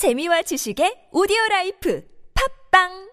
재미와 지식의 오디오 라이프. 팝빵